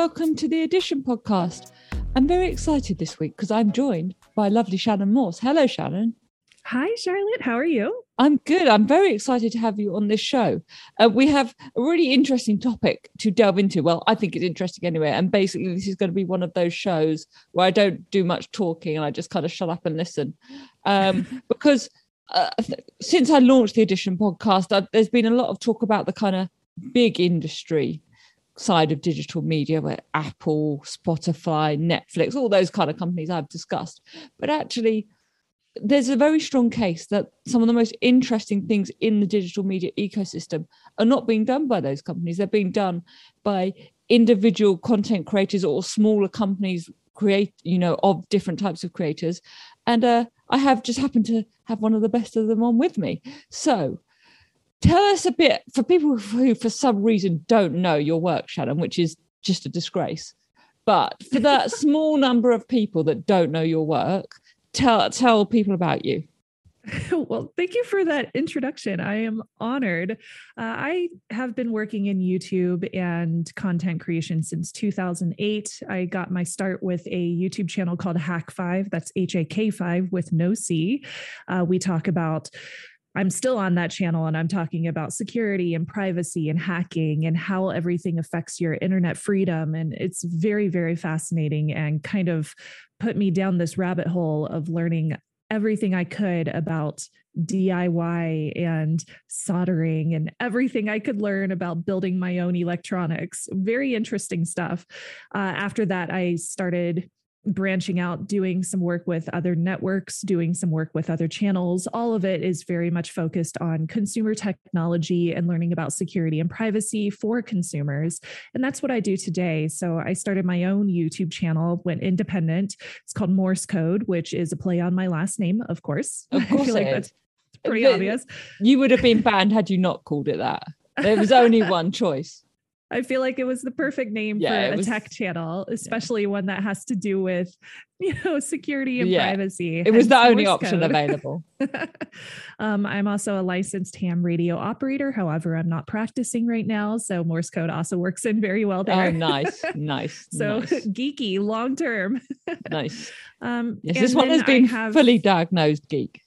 welcome to the Addition podcast. I'm very excited this week because I'm joined by lovely Shannon Morse. Hello, Shannon. Hi, Charlotte. How are you? I'm good. I'm very excited to have you on this show. Uh, we have a really interesting topic to delve into. Well, I think it's interesting anyway. And basically, this is going to be one of those shows where I don't do much talking and I just kind of shut up and listen. Um, because uh, since I launched the Addition podcast, I've, there's been a lot of talk about the kind of big industry side of digital media where Apple, Spotify, Netflix, all those kind of companies I've discussed. But actually, there's a very strong case that some of the most interesting things in the digital media ecosystem are not being done by those companies. They're being done by individual content creators or smaller companies create you know of different types of creators and uh, i have just happened to have one of the best of them on with me so tell us a bit for people who for some reason don't know your work shannon which is just a disgrace but for that small number of people that don't know your work tell tell people about you well, thank you for that introduction. I am honored. Uh, I have been working in YouTube and content creation since 2008. I got my start with a YouTube channel called Hak5. That's H A K 5 with no C. Uh, we talk about I'm still on that channel and I'm talking about security and privacy and hacking and how everything affects your internet freedom. And it's very, very fascinating and kind of put me down this rabbit hole of learning everything I could about DIY and soldering and everything I could learn about building my own electronics. Very interesting stuff. Uh, after that, I started branching out, doing some work with other networks, doing some work with other channels. All of it is very much focused on consumer technology and learning about security and privacy for consumers. And that's what I do today. So I started my own YouTube channel, went independent. It's called Morse Code, which is a play on my last name, of course. Of course, I feel like that's pretty obvious. You would have been banned had you not called it that. There was only one choice. I feel like it was the perfect name yeah, for a was, tech channel, especially yeah. one that has to do with, you know, security and yeah. privacy. It was the only option code. available. um, I'm also a licensed ham radio operator. However, I'm not practicing right now. So Morse code also works in very well there. Oh, nice. Nice. so nice. geeky long term. nice. Um, yes, this one has been have, fully diagnosed geek.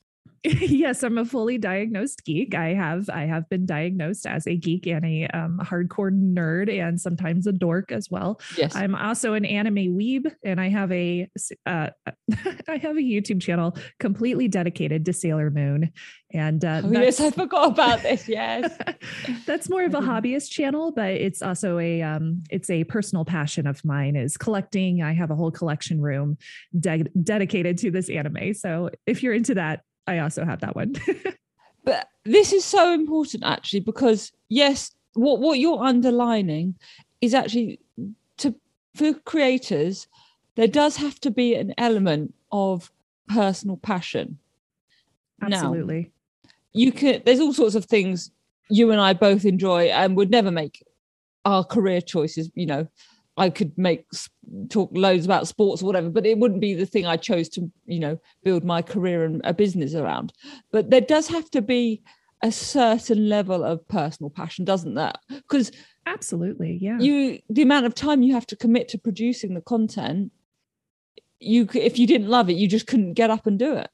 yes, I'm a fully diagnosed geek. I have I have been diagnosed as a geek and a um, hardcore nerd and sometimes a dork as well. Yes, I'm also an anime weeb, and I have a uh, I have a YouTube channel completely dedicated to Sailor Moon. And uh, oh, yes, I forgot about this. Yes, that's more of a hobbyist channel, but it's also a um, it's a personal passion of mine is collecting. I have a whole collection room de- dedicated to this anime. So if you're into that, I also have that one. but this is so important actually because yes, what what you're underlining is actually to for creators there does have to be an element of personal passion. Absolutely. Now, you can there's all sorts of things you and I both enjoy and would never make our career choices, you know, I could make talk loads about sports or whatever, but it wouldn't be the thing I chose to, you know, build my career and a business around. But there does have to be a certain level of personal passion, doesn't that? Because absolutely, yeah. You the amount of time you have to commit to producing the content, you if you didn't love it, you just couldn't get up and do it.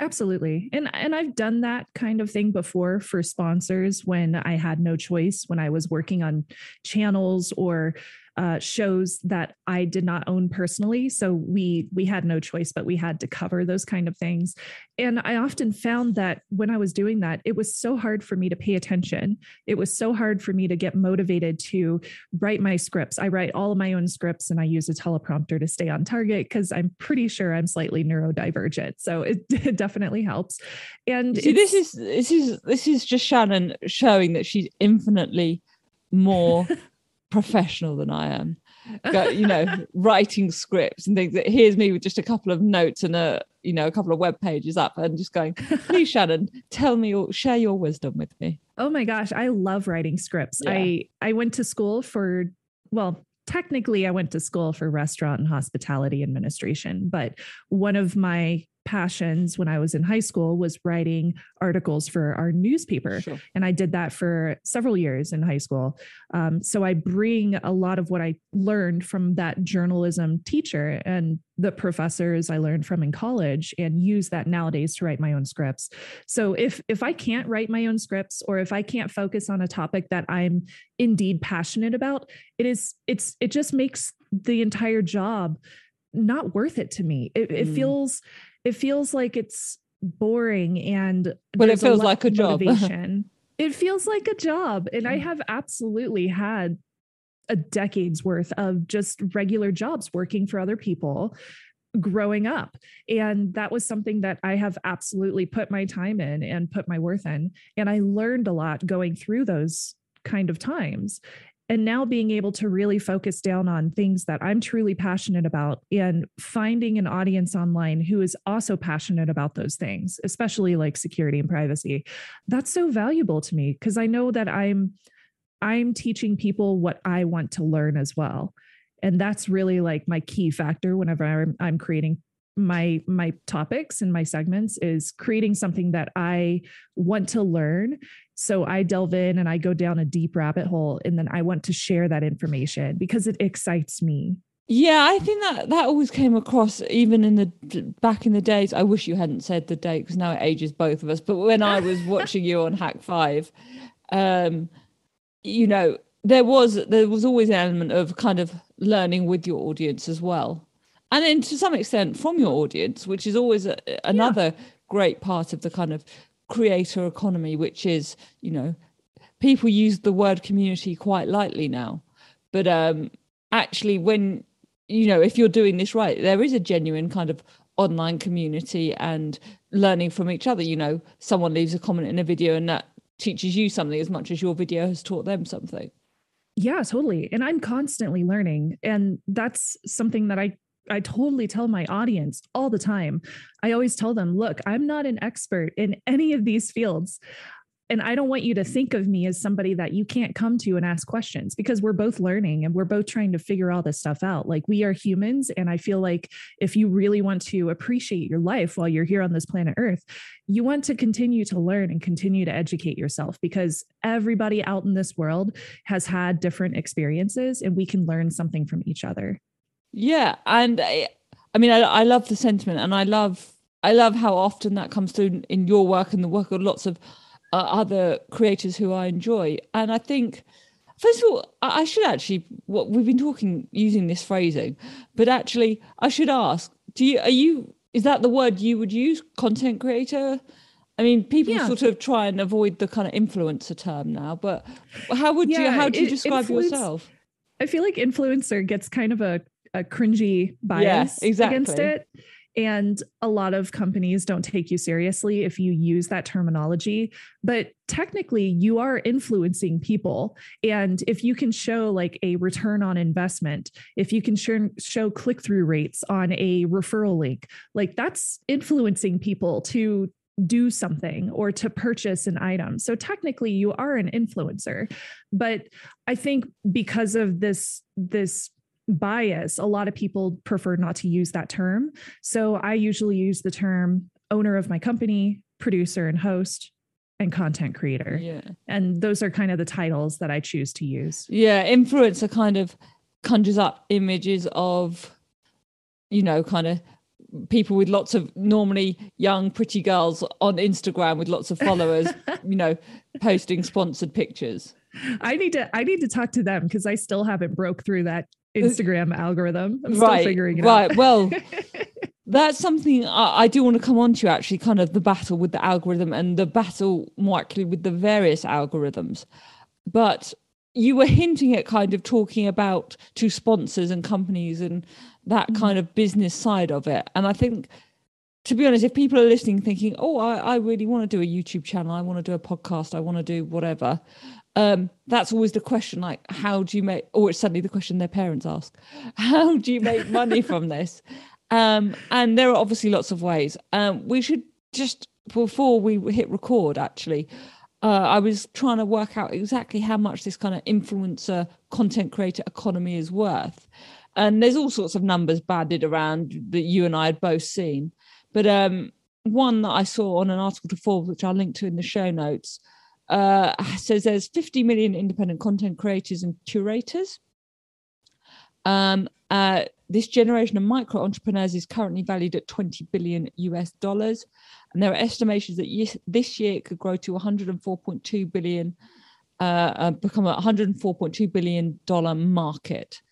Absolutely. And and I've done that kind of thing before for sponsors when I had no choice when I was working on channels or uh, shows that I did not own personally. So we we had no choice, but we had to cover those kind of things. And I often found that when I was doing that, it was so hard for me to pay attention. It was so hard for me to get motivated to write my scripts. I write all of my own scripts and I use a teleprompter to stay on target because I'm pretty sure I'm slightly neurodivergent. So it, it definitely helps. And See, this is this is this is just Shannon showing that she's infinitely more professional than I am. Go, you know, writing scripts and things. That here's me with just a couple of notes and a you know a couple of web pages up and just going, please, Shannon, tell me or share your wisdom with me. Oh my gosh, I love writing scripts. Yeah. I I went to school for well technically I went to school for restaurant and hospitality administration, but one of my passions when I was in high school was writing articles for our newspaper. Sure. And I did that for several years in high school. Um, so I bring a lot of what I learned from that journalism teacher and the professors I learned from in college and use that nowadays to write my own scripts. So if if I can't write my own scripts or if I can't focus on a topic that I'm indeed passionate about, it is it's it just makes the entire job not worth it to me. It, it mm. feels it feels like it's boring and but it feels like a job. it feels like a job, and I mm. have absolutely had a decade's worth of just regular jobs working for other people growing up. And that was something that I have absolutely put my time in and put my worth in. And I learned a lot going through those kind of times and now being able to really focus down on things that I'm truly passionate about and finding an audience online who is also passionate about those things, especially like security and privacy. That's so valuable to me because I know that I'm I'm teaching people what I want to learn as well. And that's really like my key factor whenever I'm, I'm creating my my topics and my segments is creating something that I want to learn. So I delve in and I go down a deep rabbit hole and then I want to share that information because it excites me. Yeah, I think that that always came across even in the back in the days. I wish you hadn't said the date because now it ages both of us. But when I was watching you on Hak5 um, you know, there was there was always an element of kind of learning with your audience as well and then to some extent from your audience, which is always a, another yeah. great part of the kind of creator economy, which is, you know, people use the word community quite lightly now. But um, actually, when, you know, if you're doing this right, there is a genuine kind of online community and learning from each other. You know, someone leaves a comment in a video and that teaches you something as much as your video has taught them something. Yeah, totally. And I'm constantly learning. And that's something that I I totally tell my audience all the time. I always tell them, look, I'm not an expert in any of these fields. And I don't want you to think of me as somebody that you can't come to and ask questions because we're both learning and we're both trying to figure all this stuff out. Like we are humans. And I feel like if you really want to appreciate your life while you're here on this planet Earth, you want to continue to learn and continue to educate yourself because everybody out in this world has had different experiences and we can learn something from each other. Yeah, and I, I mean, I, I love the sentiment, and I love I love how often that comes through in your work and the work of lots of uh, other creators who I enjoy. And I think, first of all, I, I should actually what we've been talking using this phrasing, but actually, I should ask: Do you are you is that the word you would use, content creator? I mean, people yeah. sort of try and avoid the kind of influencer term now, but how would yeah, you how do you describe yourself? I feel like influencer gets kind of a a cringy bias yeah, exactly. against it. And a lot of companies don't take you seriously if you use that terminology. But technically, you are influencing people. And if you can show like a return on investment, if you can show, show click through rates on a referral link, like that's influencing people to do something or to purchase an item. So technically you are an influencer. But I think because of this this bias, a lot of people prefer not to use that term. So I usually use the term owner of my company, producer and host, and content creator. Yeah. And those are kind of the titles that I choose to use. Yeah. Influencer kind of conjures up images of, you know, kind of people with lots of normally young pretty girls on Instagram with lots of followers, you know, posting sponsored pictures. I need to I need to talk to them because I still haven't broke through that Instagram algorithm. I'm right, still figuring it right. out. Right. Well, that's something I, I, do want to come on to actually, kind of the battle with the algorithm and the battle more actually with the various algorithms. But you were hinting at kind of talking about to sponsors and companies and that mm-hmm. kind of business side of it. And I think to be honest, if people are listening thinking, oh, I, I really want to do a YouTube channel, I want to do a podcast, I want to do whatever, um, that's always the question like how do you make or it's suddenly the question their parents ask how do you make money from this? Um, and there are obviously lots of ways. Um, we should just before we hit record actually uh, i was trying to work out exactly how much this kind of influencer content creator economy is worth. And there's all sorts of numbers banded around that you and i had both seen. But um, one that I saw on an article to Forbes, which I'll link to in the show notes, uh, says there's 50 million independent content creators and curators. Um, uh, this generation of micro entrepreneurs is currently valued at 20 billion US dollars, and there are estimations that this year it could grow to 104.2 billion, uh, uh, become a 104.2 billion dollar market.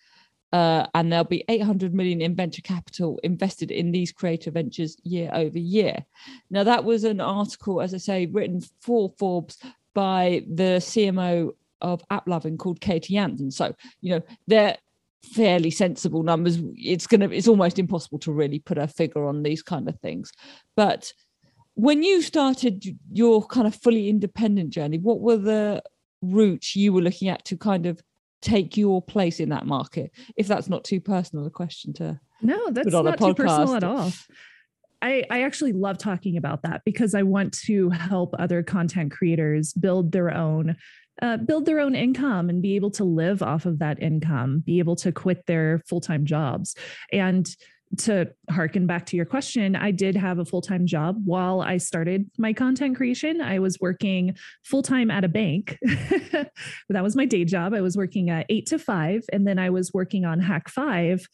Uh, and there'll be 800 million in venture capital invested in these creative ventures year over year. Now, that was an article, as I say, written for Forbes by the CMO of AppLovin called Katie Jansen. So, you know, they're fairly sensible numbers. It's gonna it's almost impossible to really put a figure on these kind of things. But when you started your kind of fully independent journey, what were the routes you were looking at to kind of take your place in that market? If that's not too personal a question to no, that's not too personal at all. I, I actually love talking about that because I want to help other content creators build their own uh, build their own income and be able to live off of that income, be able to quit their full time jobs. And to harken back to your question, I did have a full time job while I started my content creation. I was working full time at a bank. that was my day job. I was working at eight to five, and then I was working on Hak5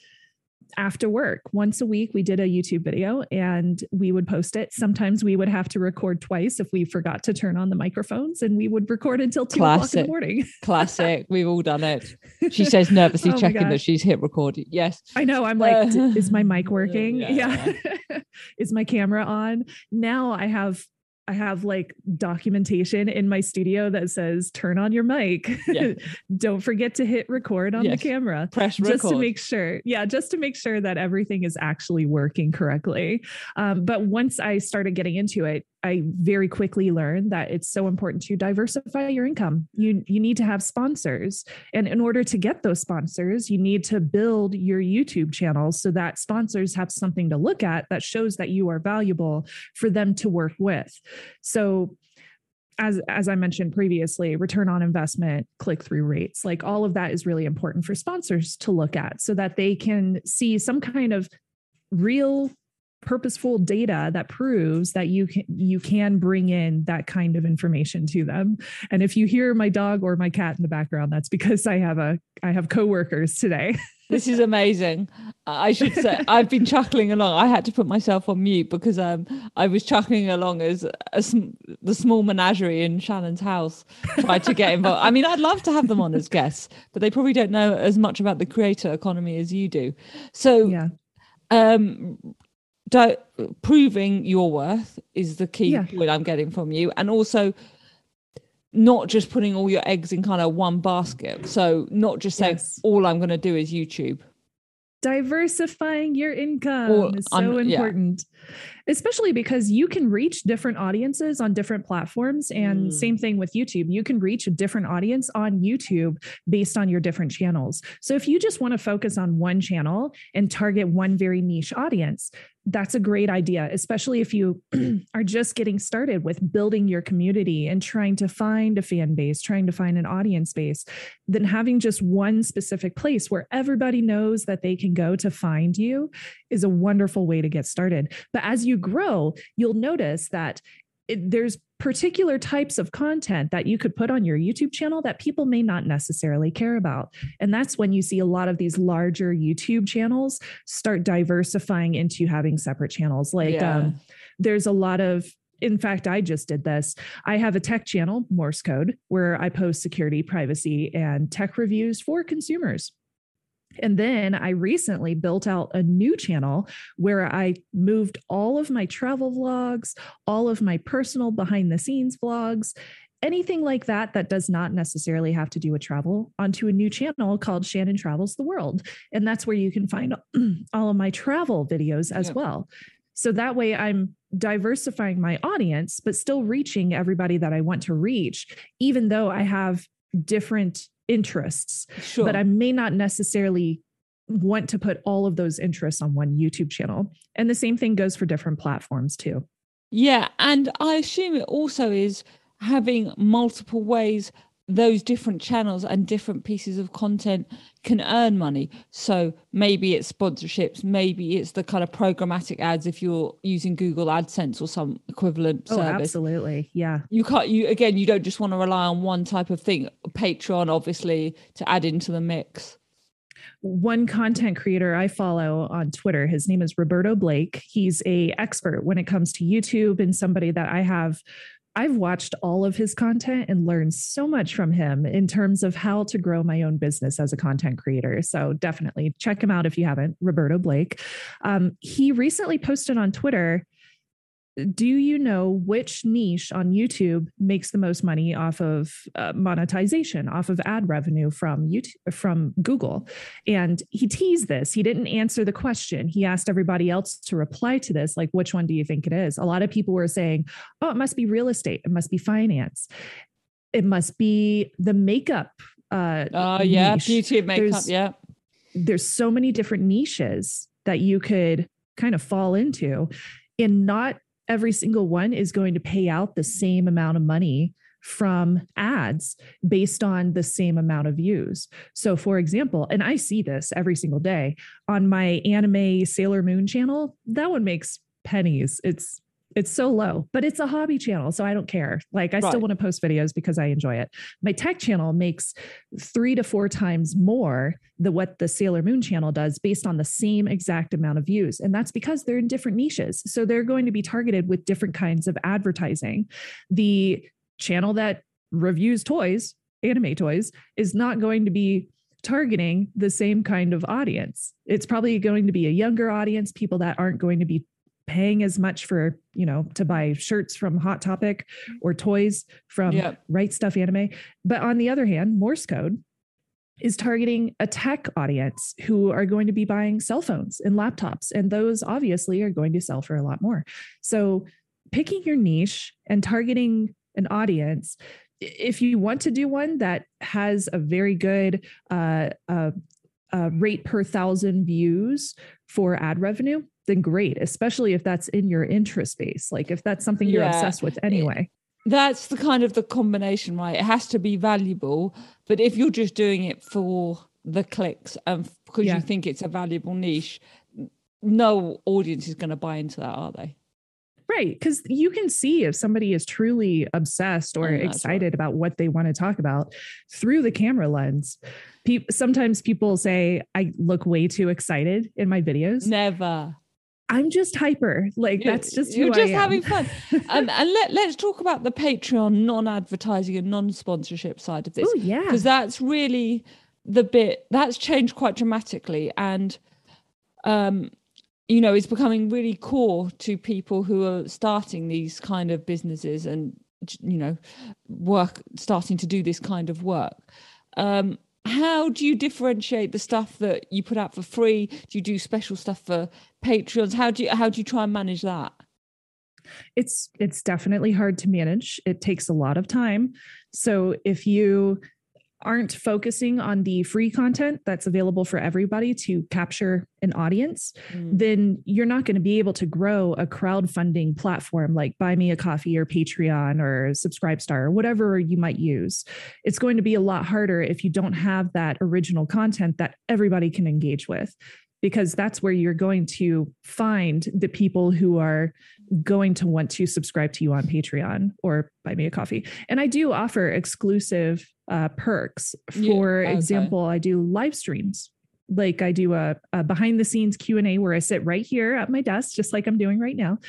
after work. Once a week we did a youtube video and we would post it. Sometimes we would have to record twice if we forgot to turn on the microphones and we would record until two classic, o'clock in the morning. Classic. We've all done it. She says nervously oh checking that she's hit record. Yes. I know. I'm like uh, is my mic working? Yeah, yeah. is my camera on? Now i have I have like documentation in my studio that says turn on your mic. Yeah. Don't forget to hit record on yes. the camera. Press record. Just to make sure. Yeah, just to make sure that everything is actually working correctly. Um, but once I started getting into it, I very quickly learned that it's so important to diversify your income. You you need to have sponsors, and in order to get those sponsors, you need to build your YouTube channel so that sponsors have something to look at that shows that you are valuable for them to work with. So as as i mentioned previously return on investment click through rates like all of that is really important for sponsors to look at so that they can see some kind of real purposeful data that proves that you can you can bring in that kind of information to them. And if you hear my dog or my cat in the background that's because i have a i have coworkers today. This is amazing. I should say i've been chuckling along. I had to put myself on mute because um i was chuckling along as a, the small menagerie in shannon's house tried to get involved. I mean i'd love to have them on as guests but they probably don't know as much about the creator economy as you do. So yeah. um do, proving your worth is the key yeah. point I'm getting from you, and also not just putting all your eggs in kind of one basket. So not just saying yes. all I'm going to do is YouTube. Diversifying your income or, is so important. Yeah especially because you can reach different audiences on different platforms. And mm. same thing with YouTube, you can reach a different audience on YouTube based on your different channels. So if you just want to focus on one channel and target one very niche audience, that's a great idea, especially if you are just getting started with building your community and trying to find a fan base, trying to find an audience base. Then having just one specific place where everybody knows that they can go to find you is a wonderful way to get started. But as you grow, you'll notice that it, there's particular types of content that you could put on your YouTube channel that people may not necessarily care about. And that's when you see a lot of these larger YouTube channels start diversifying into having separate channels. Like yeah. um, there's a lot of in fact, I just did this. I have a tech channel, Morse Code, where I post security, privacy, and tech reviews for consumers. And then I recently built out a new channel where I moved all of my travel vlogs, all of my personal behind the scenes vlogs, anything like that that does not necessarily have to do with travel onto a new channel called Shannon Travels the World. And that's where you can find all of my travel videos as yeah. well. So that way I'm diversifying my audience, but still reaching everybody that I want to reach, even though I have different interests, sure. but I may not necessarily want to put all of those interests on one YouTube channel. And the same thing goes for different platforms too. Yeah. And I assume it also is having multiple ways those different channels and different pieces of content can earn money. So maybe it's sponsorships, maybe it's the kind of programmatic ads if you're using Google AdSense or some equivalent oh, service. absolutely. Yeah. You can't you again you don't just want to rely on one type of thing. Patreon obviously to add into the mix one content creator I follow on Twitter, his name is Roberto Blake. He's a expert when it comes to YouTube and somebody that I have I've watched all of his content and learned so much from him in terms of how to grow my own business as a content creator. So definitely check him out if you haven't, Roberto Blake. Um, he recently posted on Twitter do you know which niche on YouTube makes the most money off of uh, monetization, off of ad revenue from YouTube, from Google? And he teased this. He didn't answer the question. He asked everybody else to reply to this, like, which one do you think it is? A lot of people were saying, oh, it must be real estate. It must be finance. It must be the makeup. Uh, uh yeah, niche. and makeup. There's, yeah. There's so many different niches that you could kind of fall into and not every single one is going to pay out the same amount of money from ads based on the same amount of views. So, for example, and I see this every single day on my anime Sailor Moon channel, that one makes pennies. It's it's so low, but it's a hobby channel. So I don't care. Like I right. still want to post videos because I enjoy it. My tech channel makes three to four times more than what the Sailor Moon channel does based on the same exact amount of views. And that's because they're in different niches. So they're going to be targeted with different kinds of advertising. The channel that reviews toys, anime toys, is not going to be targeting the same kind of audience. It's probably going to be a younger audience, people that aren't going to be paying as much for you know to buy shirts from hot topic or toys from yep. right stuff anime but on the other hand morse code is targeting a tech audience who are going to be buying cell phones and laptops and those obviously are going to sell for a lot more so picking your niche and targeting an audience if you want to do one that has a very good uh, uh, uh, rate per thousand views for ad revenue then great, especially if that's in your interest space. Like if that's something you're yeah. obsessed with anyway. That's the kind of the combination, right? It has to be valuable, but if you're just doing it for the clicks and because yeah. you think it's a valuable niche, no audience is going to buy into that, are they? Right. Because you can see if somebody is truly obsessed or oh, excited about what they want to talk about through the camera lens. Pe- sometimes people say, I look way too excited in my videos. Never. I'm just hyper. Like you, that's just you're just having fun. um, and let let's talk about the Patreon non-advertising and non-sponsorship side of this. Oh yeah, because that's really the bit that's changed quite dramatically, and um, you know, it's becoming really core to people who are starting these kind of businesses and you know, work starting to do this kind of work. Um, how do you differentiate the stuff that you put out for free? Do you do special stuff for Patreons? How do you how do you try and manage that? It's it's definitely hard to manage. It takes a lot of time. So if you aren't focusing on the free content that's available for everybody to capture an audience, mm. then you're not going to be able to grow a crowdfunding platform like Buy Me a Coffee or Patreon or Subscribestar or whatever you might use. It's going to be a lot harder if you don't have that original content that everybody can engage with because that's where you're going to find the people who are going to want to subscribe to you on Patreon or buy me a coffee. And I do offer exclusive uh, perks. For yeah, okay. example, I do live streams. Like I do a, a behind the scenes Q and A where I sit right here at my desk, just like I'm doing right now,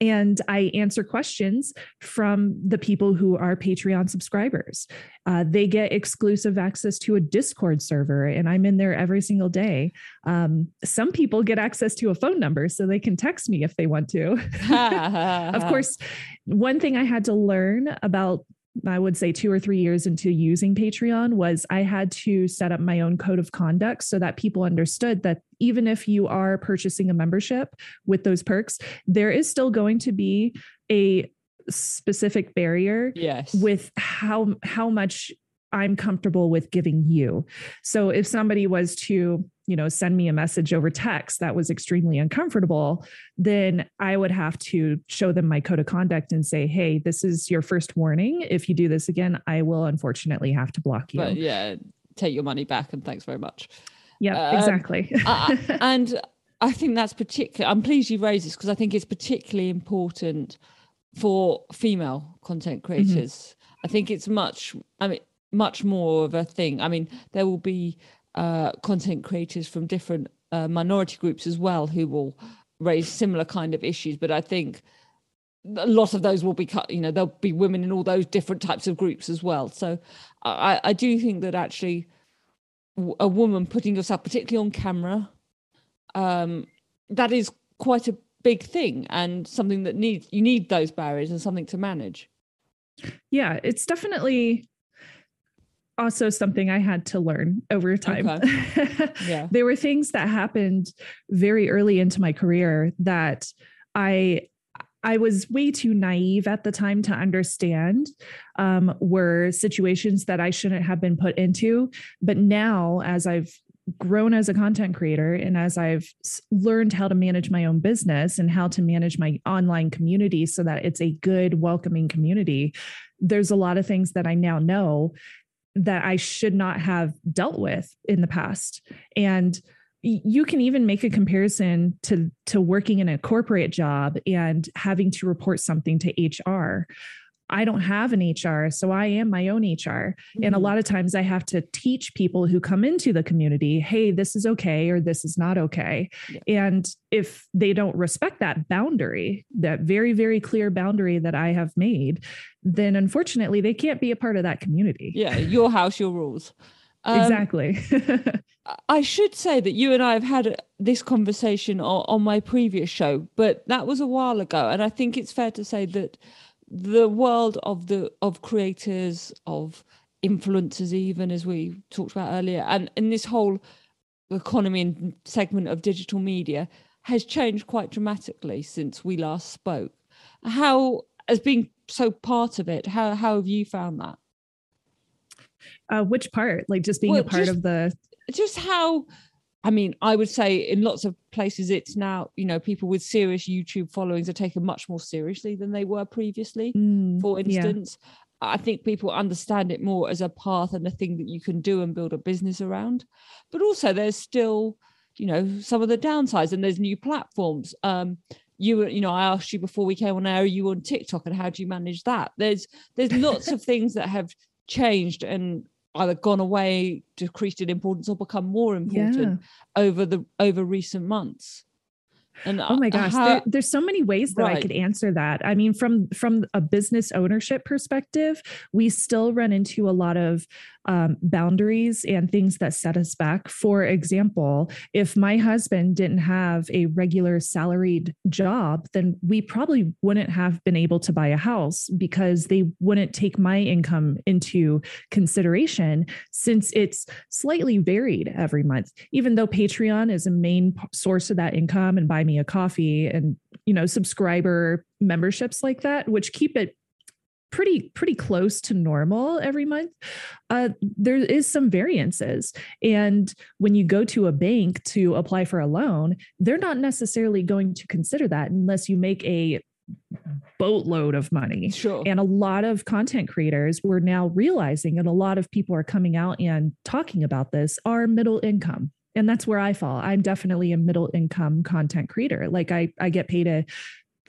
and I answer questions from the people who are Patreon subscribers. Uh, they get exclusive access to a Discord server, and I'm in there every single day. Um, some people get access to a phone number so they can text me if they want to. of course, one thing I had to learn about I would say two or three years into using Patreon was I had to set up my own code of conduct so that people understood that even if you are purchasing a membership with those perks, there is still going to be a specific barrier yes. with how how much I'm comfortable with giving you. So if somebody was to you know, send me a message over text that was extremely uncomfortable, then I would have to show them my code of conduct and say, hey, this is your first warning. If you do this again, I will unfortunately have to block you. But yeah, take your money back and thanks very much. Yeah, um, exactly. and I think that's particular. I'm pleased you raised this because I think it's particularly important for female content mm-hmm. creators. Mm-hmm. I think it's much, I mean, much more of a thing. I mean, there will be uh, content creators from different uh, minority groups as well who will raise similar kind of issues. But I think a lot of those will be cut. You know, there'll be women in all those different types of groups as well. So I, I do think that actually a woman putting yourself, particularly on camera, um, that is quite a big thing and something that needs you need those barriers and something to manage. Yeah, it's definitely also something I had to learn over time. Okay. Yeah. there were things that happened very early into my career that I I was way too naive at the time to understand um, were situations that I shouldn't have been put into. But now, as I've grown as a content creator and as I've learned how to manage my own business and how to manage my online community so that it's a good, welcoming community, there's a lot of things that I now know that I should not have dealt with in the past. And you can even make a comparison to to working in a corporate job and having to report something to HR. I don't have an HR, so I am my own HR. Mm-hmm. And a mm-hmm. lot of times I have to teach people who come into the community, hey, this is okay or this is not okay. Yeah. And if they don't respect that boundary, that very, very clear boundary that I have made, then unfortunately they can't be a part of that community. Yeah, your house, your rules. Um, exactly. I should say that you and I have had this conversation on, on my previous show, but that was a while ago. And I think it's fair to say that the world of the of creators of influencers even as we talked about earlier and in this whole economy and segment of digital media has changed quite dramatically since we last spoke. How as being so part of it how how have you found that? Uh which part? Like just being well, a part just, of the just how I mean, I would say in lots of places it's now, you know, people with serious YouTube followings are taken much more seriously than they were previously. Mm, for instance, yeah. I think people understand it more as a path and a thing that you can do and build a business around. But also, there's still, you know, some of the downsides, and there's new platforms. Um, you you know, I asked you before we came on air, are you on TikTok and how do you manage that? There's there's lots of things that have changed and either gone away, decreased in importance, or become more important yeah. over the over recent months. And oh my gosh, how, there, there's so many ways that right. I could answer that. I mean, from from a business ownership perspective, we still run into a lot of um, boundaries and things that set us back. For example, if my husband didn't have a regular salaried job, then we probably wouldn't have been able to buy a house because they wouldn't take my income into consideration since it's slightly varied every month. Even though Patreon is a main source of that income and buy me a coffee and you know subscriber memberships like that which keep it pretty pretty close to normal every month. Uh, there is some variances. And when you go to a bank to apply for a loan they're not necessarily going to consider that unless you make a boatload of money. Sure. and a lot of content creators we're now realizing and a lot of people are coming out and talking about this are middle income. And that's where i fall. I'm definitely a middle income content creator. Like i i get paid a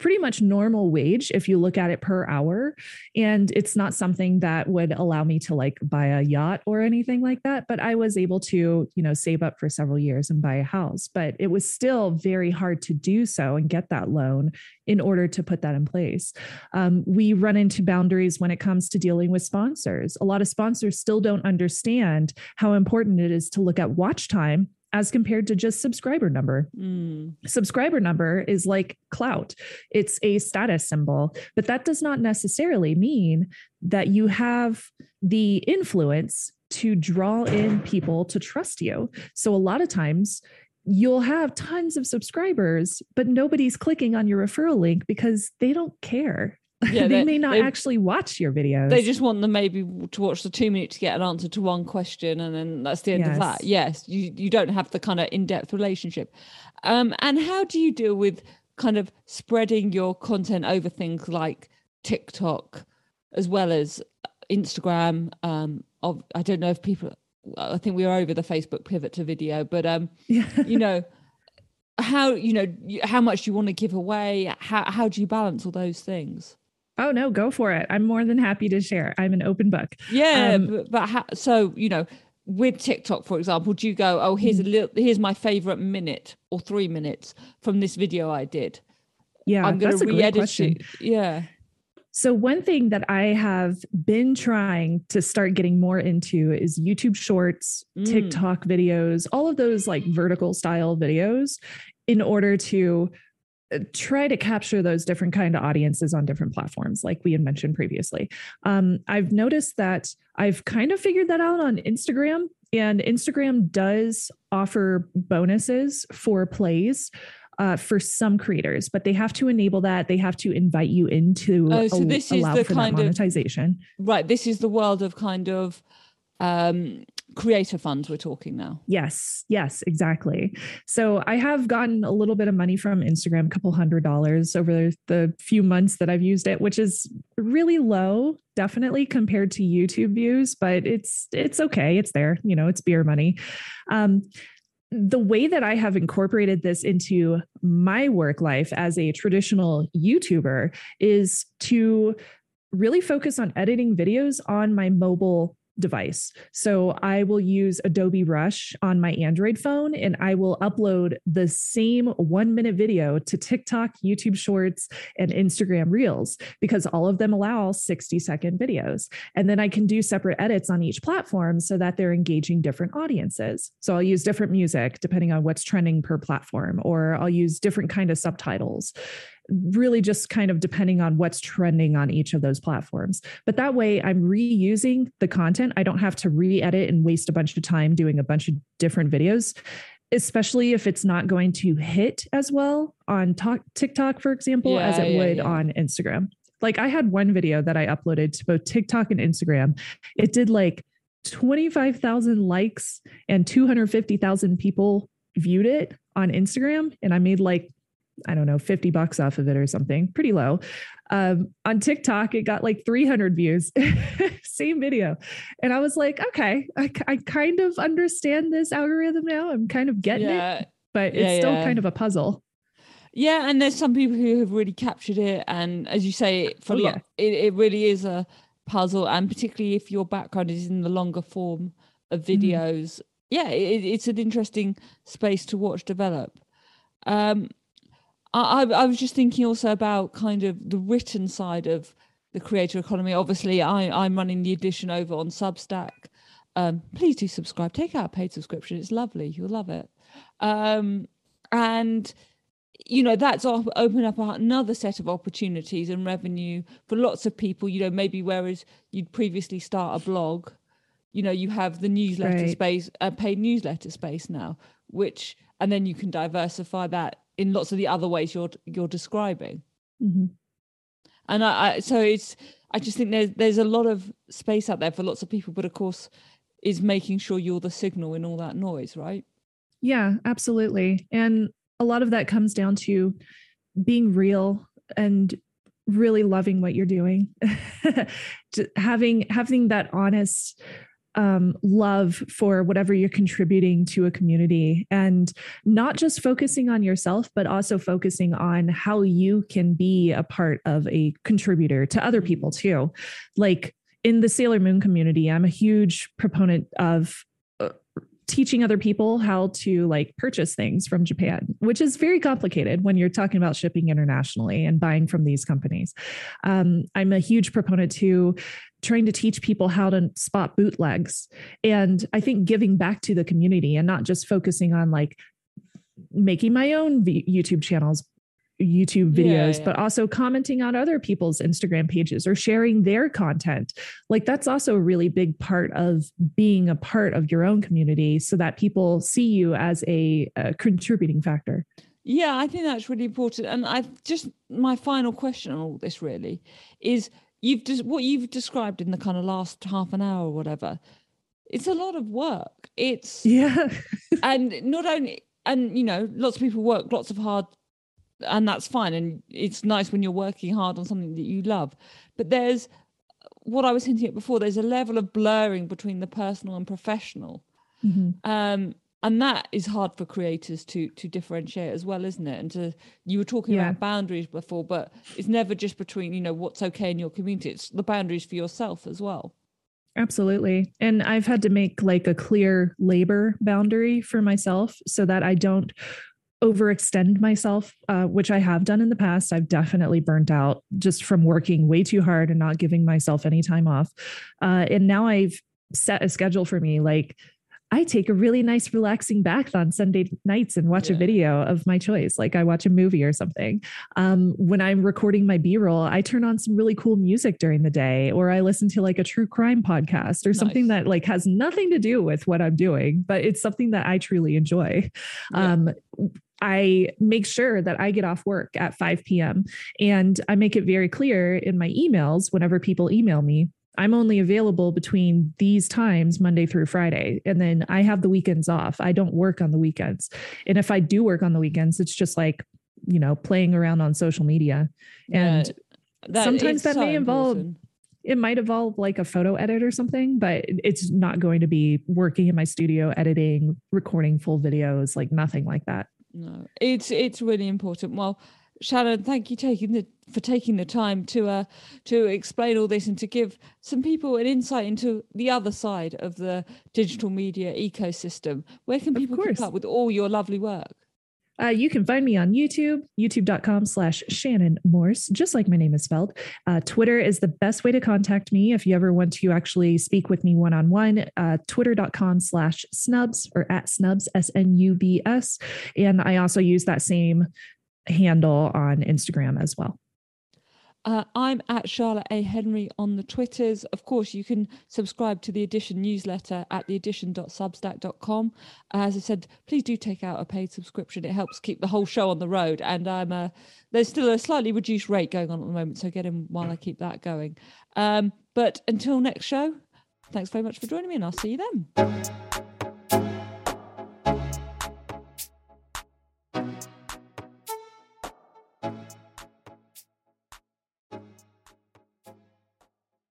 pretty much normal wage if you look at it per hour. And it's not something that would allow me to like buy a yacht or anything like that. But I was able to, you know, save up for several years and buy a house. But it was still very hard to do so and get that loan in order to put that in place. Um, we run into boundaries when it comes to dealing with sponsors. A lot of sponsors still don't understand how important it is to look at watch time as compared to just subscriber number. Mm. Subscriber number is like clout, it's a status symbol, but that does not necessarily mean that you have the influence to draw in people to trust you. So a lot of times, You'll have tons of subscribers, but nobody's clicking on your referral link because they don't care Yeah, they, may not they, actually watch your videos. They just want them maybe to watch the two minutes to get an answer to one question, and then that's the end yes. of that. Yes, you you don't have the kind of in depth relationship. Um, and how do you deal with kind of spreading your content over things like TikTok as well as Instagram? Um, of, I don't know if people. I think we are over the Facebook pivot to video, but um, yeah. you know how you know how much you want to give away how how do you balance all those things oh no go for it. I'm more than happy to share. I'm an open book. Yeah um, but, but how, so you know with tiktok for example do you go oh here's a mm-hmm. little here's my favorite minute or three minutes from this video i did. Yeah i'm gonna re-edit it. Yeah. So, one thing that I have been trying to start getting more into is YouTube shorts, mm. TikTok videos, all of those like vertical style videos in order to try to capture those different kind of audiences on different platforms like we had mentioned previously um, i've noticed that i've kind of figured that out on instagram and instagram does offer bonuses for plays uh, for some creators, but they have to enable that. They have to invite you into oh, so this is the kind of monetization. Of, right. This is the world of kind of um, creator funds we're talking now. Yes, yes, exactly. So I have gotten a little bit of money from Instagram, a couple hundred dollars over the few months that I've used it, which is really low, definitely compared to YouTube views, but it's it's okay. It's there, you know, it's beer money. Um, the way that I have incorporated this into my work life as a traditional YouTuber is to really focus on editing videos on my mobile device. So I will use Adobe Rush on my Android phone and I will upload the same one minute video to TikTok, YouTube Shorts, and Instagram Reels because all of them allow 60 second videos. And then I can do separate edits on each platform so that they're engaging different audiences. So I'll use different music depending on what's trending per platform, or I'll use different kind of subtitles really just kind of depending on what's trending on each of those platforms. But that way I'm reusing the content. I don't have to re edit and waste a bunch of time doing a bunch of different videos, especially if it's not going to hit as well on TikTok, for example, yeah, as it yeah, would yeah. on Instagram. Like I had one video that I uploaded to both TikTok and Instagram. It did like 25,000 likes and 250,000 people viewed it on Instagram. And I made like I don't know, 50 bucks off of it or something, pretty low. Um, on TikTok, it got like 300 views, same video. And I was like, okay, I, I, kind of understand this algorithm now. I'm kind of getting yeah. it, but it's yeah, still yeah. kind of a puzzle. Yeah. And there's some people who have really captured it. And as you say, for oh, it, it really is a puzzle. And particularly if your background is in the longer form of mm-hmm. videos, mm. yeah, it, it's an interesting space to watch develop. Um, I, I was just thinking also about kind of the written side of the creator economy. Obviously, I, I'm running the addition over on Substack. Um, please do subscribe. Take out a paid subscription. It's lovely. You'll love it. Um, and you know that's open up another set of opportunities and revenue for lots of people. You know, maybe whereas you'd previously start a blog, you know, you have the newsletter right. space, a paid newsletter space now, which and then you can diversify that in lots of the other ways you're you're describing. Mm-hmm. And I, I, so it's I just think there's there's a lot of space out there for lots of people, but of course, is making sure you're the signal in all that noise, right? Yeah, absolutely. And a lot of that comes down to being real and really loving what you're doing having having that honest um, love for whatever you're contributing to a community and not just focusing on yourself, but also focusing on how you can be a part of a contributor to other people too. Like in the Sailor Moon community, I'm a huge proponent of teaching other people how to like purchase things from Japan, which is very complicated when you're talking about shipping internationally and buying from these companies. Um, I'm a huge proponent to trying to teach people how to spot bootlegs and i think giving back to the community and not just focusing on like making my own youtube channels youtube videos yeah, yeah. but also commenting on other people's instagram pages or sharing their content like that's also a really big part of being a part of your own community so that people see you as a, a contributing factor Yeah, I think that's really important. And I just my final question on all this really is you've just what you've described in the kind of last half an hour or whatever. It's a lot of work. It's yeah, and not only and you know lots of people work lots of hard and that's fine and it's nice when you're working hard on something that you love but there's what i was hinting at before there's a level of blurring between the personal and professional mm-hmm. um, and that is hard for creators to to differentiate as well isn't it and to you were talking yeah. about boundaries before but it's never just between you know what's okay in your community it's the boundaries for yourself as well Absolutely. And I've had to make like a clear labor boundary for myself so that I don't overextend myself, uh, which I have done in the past. I've definitely burnt out just from working way too hard and not giving myself any time off. Uh, and now I've set a schedule for me like I take a really nice, relaxing bath on Sunday nights and watch yeah. a video of my choice. Like I watch a movie or something. Um, when I'm recording my B roll, I turn on some really cool music during the day, or I listen to like a true crime podcast or nice. something that like has nothing to do with what I'm doing, but it's something that I truly enjoy. Yeah. Um, I make sure that I get off work at 5 p.m. and I make it very clear in my emails whenever people email me I'm only available between these times, Monday through Friday. And then I have the weekends off. I don't work on the weekends. And if I do work on the weekends, it's just like, you know, playing around on social media. And yeah, that sometimes that so may involve, important. it might involve like a photo edit or something, but it's not going to be working in my studio, editing, recording full videos, like nothing like that. No, it's it's really important. Well, Shannon, thank you taking the for taking the time to uh to explain all this and to give some people an insight into the other side of the digital media ecosystem. Where can people keep up with all your lovely work? Uh, you can find me on YouTube, youtube.com slash Shannon Morse, just like my name is spelled. Uh, Twitter is the best way to contact me if you ever want to actually speak with me one on one. Twitter.com slash snubs or at snubs, S N U B S. And I also use that same handle on Instagram as well. Uh, I'm at Charlotte A. Henry on the Twitters. Of course, you can subscribe to the Addition newsletter at theaddition.substack.com. As I said, please do take out a paid subscription. It helps keep the whole show on the road. And I'm uh, there's still a slightly reduced rate going on at the moment, so get in while I keep that going. Um, but until next show, thanks very much for joining me, and I'll see you then.